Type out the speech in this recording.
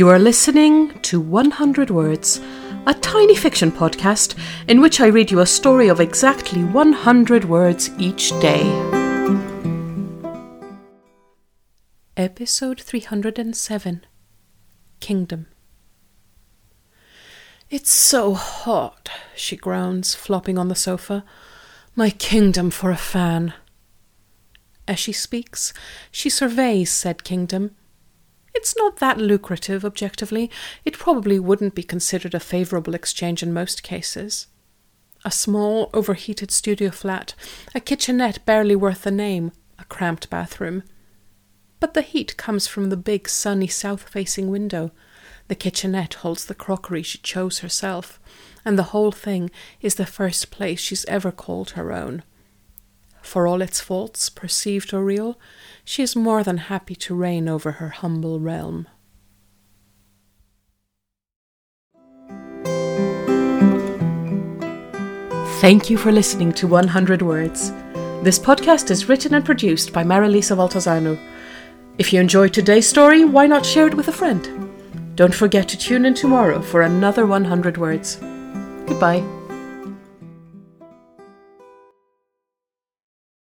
You are listening to 100 Words, a tiny fiction podcast in which I read you a story of exactly 100 words each day. Episode 307 Kingdom. It's so hot, she groans, flopping on the sofa. My kingdom for a fan. As she speaks, she surveys said kingdom. It's not that lucrative, objectively. It probably wouldn't be considered a favourable exchange in most cases. A small, overheated studio flat, a kitchenette barely worth the name, a cramped bathroom. But the heat comes from the big, sunny, south facing window. The kitchenette holds the crockery she chose herself, and the whole thing is the first place she's ever called her own. For all its faults, perceived or real, she is more than happy to reign over her humble realm. Thank you for listening to 100 Words. This podcast is written and produced by Marilisa Valtazano. If you enjoyed today's story, why not share it with a friend? Don't forget to tune in tomorrow for another 100 Words. Goodbye.